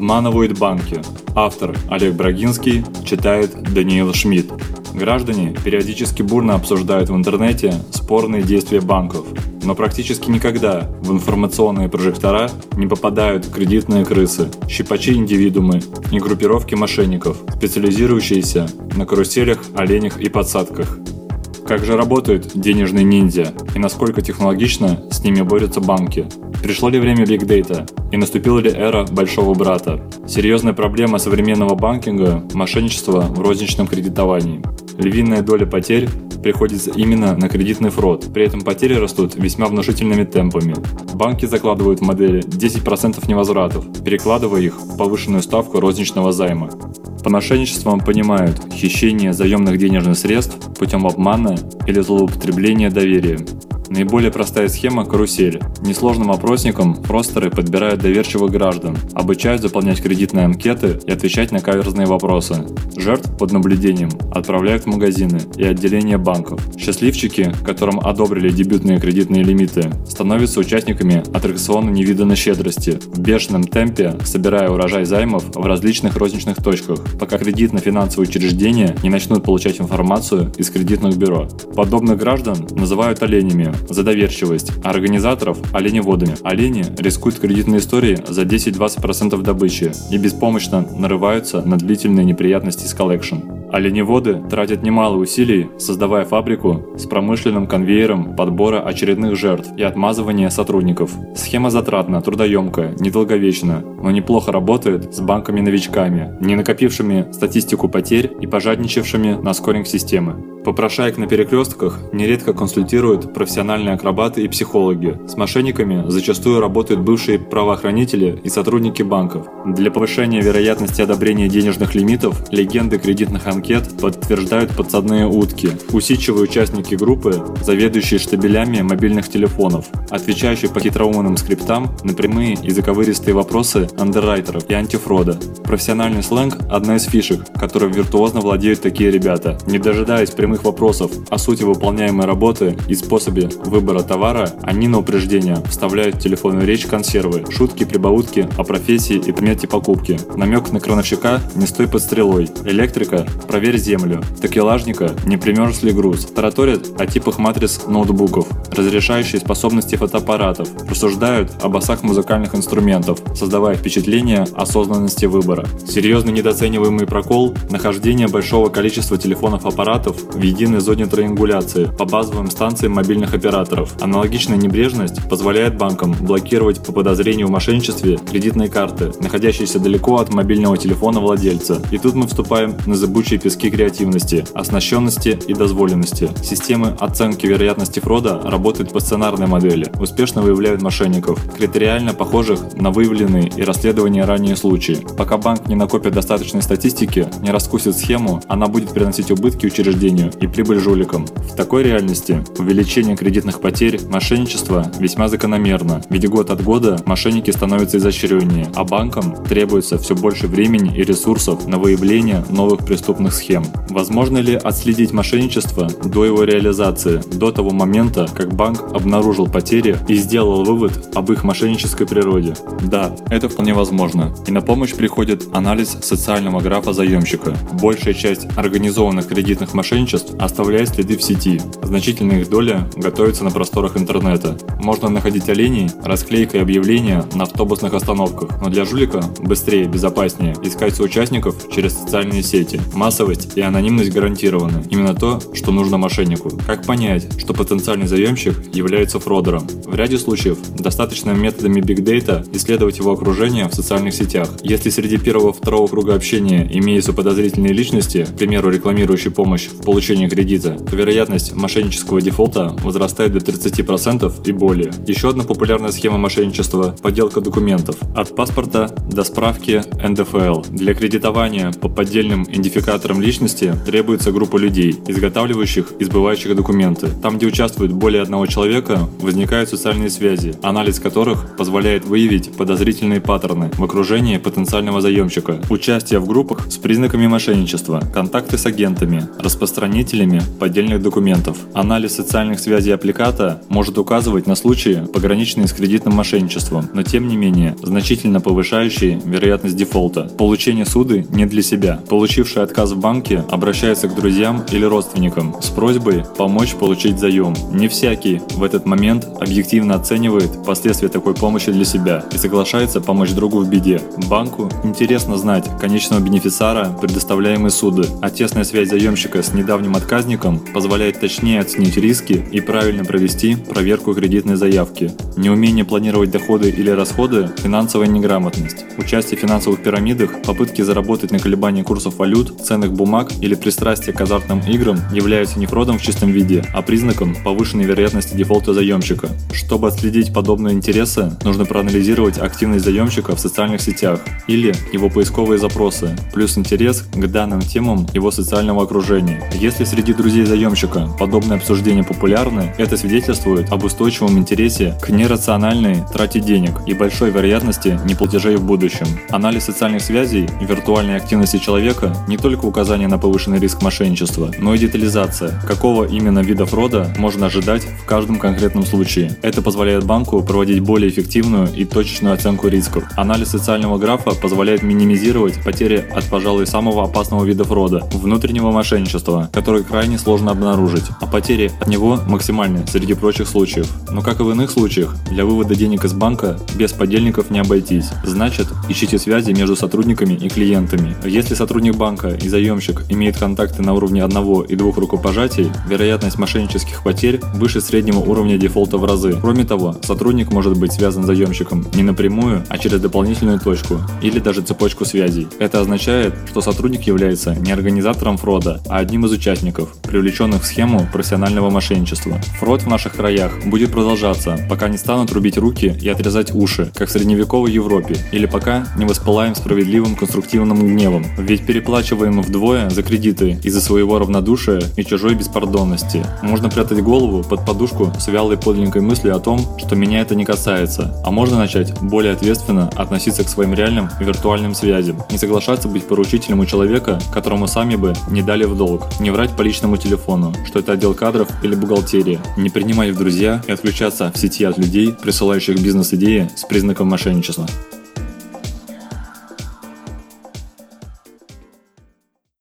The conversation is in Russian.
Обманывают банки. Автор Олег Брагинский читает Даниил Шмидт. Граждане периодически бурно обсуждают в интернете спорные действия банков, но практически никогда в информационные прожектора не попадают кредитные крысы, щипачи-индивидуумы и группировки мошенников, специализирующиеся на каруселях, оленях и подсадках. Как же работают денежные ниндзя и насколько технологично с ними борются банки? Пришло ли время Big Data и наступила ли эра большого брата? Серьезная проблема современного банкинга – мошенничество в розничном кредитовании. Львиная доля потерь приходится именно на кредитный фрод. При этом потери растут весьма внушительными темпами. Банки закладывают в модели 10% невозвратов, перекладывая их в повышенную ставку розничного займа. По мошенничествам понимают хищение заемных денежных средств путем обмана или злоупотребления доверия. Наиболее простая схема – карусель. Несложным опросником фростеры подбирают доверчивых граждан, обучают заполнять кредитные анкеты и отвечать на каверзные вопросы. Жертв под наблюдением отправляют в магазины и отделения банков. Счастливчики, которым одобрили дебютные кредитные лимиты, становятся участниками аттракциона невиданной щедрости, в бешеном темпе собирая урожай займов в различных розничных точках, пока кредитно-финансовые учреждения не начнут получать информацию из кредитных бюро. Подобных граждан называют оленями, за доверчивость, а организаторов – оленеводами. Олени рискуют кредитные истории за 10-20% добычи и беспомощно нарываются на длительные неприятности с collection. Оленеводы тратят немало усилий, создавая фабрику с промышленным конвейером подбора очередных жертв и отмазывания сотрудников. Схема затратна, трудоемкая, недолговечна, но неплохо работает с банками-новичками, не накопившими статистику потерь и пожадничавшими на скоринг системы. Попрошаек на перекрестках нередко консультируют профессиональные акробаты и психологи. С мошенниками зачастую работают бывшие правоохранители и сотрудники банков. Для повышения вероятности одобрения денежных лимитов легенды кредитных анкет подтверждают подсадные утки. Усидчивые участники группы, заведующие штабелями мобильных телефонов, отвечающие по хитроумным скриптам на прямые и заковыристые вопросы андеррайтеров и антифрода. Профессиональный сленг – одна из фишек, которой виртуозно владеют такие ребята. Не дожидаясь прямых вопросов о сути выполняемой работы и способе выбора товара, они на упреждение вставляют в телефонную речь консервы, шутки, прибаутки о профессии и предмете покупки. Намек на крановщика – не стой под стрелой. Электрика – проверь землю. Такелажника – не примерз ли груз. Тараторят о типах матриц ноутбуков, разрешающие способности фотоаппаратов. Рассуждают об осах музыкальных инструментов, создавая впечатление осознанности выбора. Серьезно недооцениваемый прокол – нахождение большого количества телефонов-аппаратов в единой зоне триангуляции по базовым станциям мобильных операторов. Аналогичная небрежность позволяет банкам блокировать по подозрению в мошенничестве кредитные карты, находящиеся далеко от мобильного телефона владельца. И тут мы вступаем на зыбучие пески креативности, оснащенности и дозволенности. Системы оценки вероятности фрода работают по сценарной модели, успешно выявляют мошенников, критериально похожих на выявленные и расследования ранее случаи. Пока банк не накопит достаточной статистики, не раскусит схему, она будет приносить убытки учреждению и прибыль жуликам. В такой реальности увеличение кредитных потерь, мошенничество весьма закономерно, ведь год от года мошенники становятся изощреннее, а банкам требуется все больше времени и ресурсов на выявление новых преступных схем. Возможно ли отследить мошенничество до его реализации, до того момента, как банк обнаружил потери и сделал вывод об их мошеннической природе? Да, это вполне возможно. И на помощь приходит анализ социального графа заемщика. Большая часть организованных кредитных мошенничеств оставляет следы в сети. Значительная их доля готовится на просторах интернета. Можно находить оленей расклейкой объявления на автобусных остановках, но для жулика быстрее, безопаснее искать соучастников через социальные сети. Массовость и анонимность гарантированы. Именно то, что нужно мошеннику. Как понять, что потенциальный заемщик является фродером? В ряде случаев достаточно методами Big Data исследовать его окружение в социальных сетях. Если среди первого-второго круга общения имеются подозрительные личности, к примеру, рекламирующие помощь в получении кредита, то вероятность мошеннического дефолта возрастает до 30% и более. Еще одна популярная схема мошенничества – подделка документов. От паспорта до справки НДФЛ. Для кредитования по поддельным идентификаторам личности требуется группа людей, изготавливающих и сбывающих документы. Там, где участвует более одного человека возникают социальные связи, анализ которых позволяет выявить подозрительные паттерны в окружении потенциального заемщика, участие в группах с признаками мошенничества, контакты с агентами, распространителями поддельных документов. Анализ социальных связей аппликата может указывать на случаи, пограничные с кредитным мошенничеством, но тем не менее значительно повышающие вероятность дефолта. Получение суды не для себя. Получивший отказ в банке обращается к друзьям или родственникам с просьбой помочь получить заем. Не всякий в этот момент объективно оценивает последствия такой помощи для себя и соглашается помочь другу в беде. Банку интересно знать конечного бенефициара предоставляемые суды, а тесная связь заемщика с недавним отказником позволяет точнее оценить риски и правильно провести проверку кредитной заявки. Неумение планировать доходы или расходы – финансовая неграмотность. Участие в финансовых пирамидах, попытки заработать на колебании курсов валют, ценных бумаг или пристрастие к азартным играм являются не фродом в чистом виде, а признаком повышенной вероятности дефолта заемщика. Чтобы отследить подобные интересы, нужно проанализировать активность заемщика в социальных сетях или его поисковые запросы, плюс интерес к данным темам его социального окружения. Если среди друзей заемщика подобные обсуждения популярны, это свидетельствует об устойчивом интересе к нерациональной трате денег и большой вероятности неплатежей в будущем. Анализ социальных связей и виртуальной активности человека не только указание на повышенный риск мошенничества, но и детализация, какого именно вида фрода можно ожидать в каждом конкретном случае. Это позволяет банку проводить более эффективную и точечную оценку рисков. Анализ социального графа позволяет минимизировать потери от, пожалуй, самого опасного вида фрода – внутреннего мошенничества, который крайне сложно обнаружить, а потери от него максимальны среди прочих случаев. Но как и в иных случаях, для вывода денег из банка без подельников не обойтись. Значит, ищите связи между сотрудниками и клиентами. Если сотрудник банка и заемщик имеют контакты на уровне одного и двух рукопожатий, вероятность мошеннических потерь выше среднего уровня дефолта в разы. Кроме того, сотрудник может быть связан с заемщиком не напрямую, а через дополнительную точку или даже цепочку связей. Это означает, что сотрудник является не организатором фрода, а одним из участников, привлеченных в схему профессионального мошенничества. Фрод в наших краях будет продолжаться, пока не станут рубить руки и отрезать уши, как в средневековой Европе, или пока не воспылаем справедливым конструктивным гневом. Ведь переплачиваем вдвое за кредиты из-за своего равнодушия и чужой беспардонности. Можно прятать голову под подушку с вялой подлинной мыслью о том, что меня это не касается, а можно начать более ответственно относиться к своим реальным виртуальным связям, не соглашаться быть поручителем у человека, которому сами бы не дали в долг, не врать по личному телефону, что это отдел кадров или бухгалтерия, не принимать в друзья и отключаться в сети от людей, присылающих бизнес-идеи с признаком мошенничества.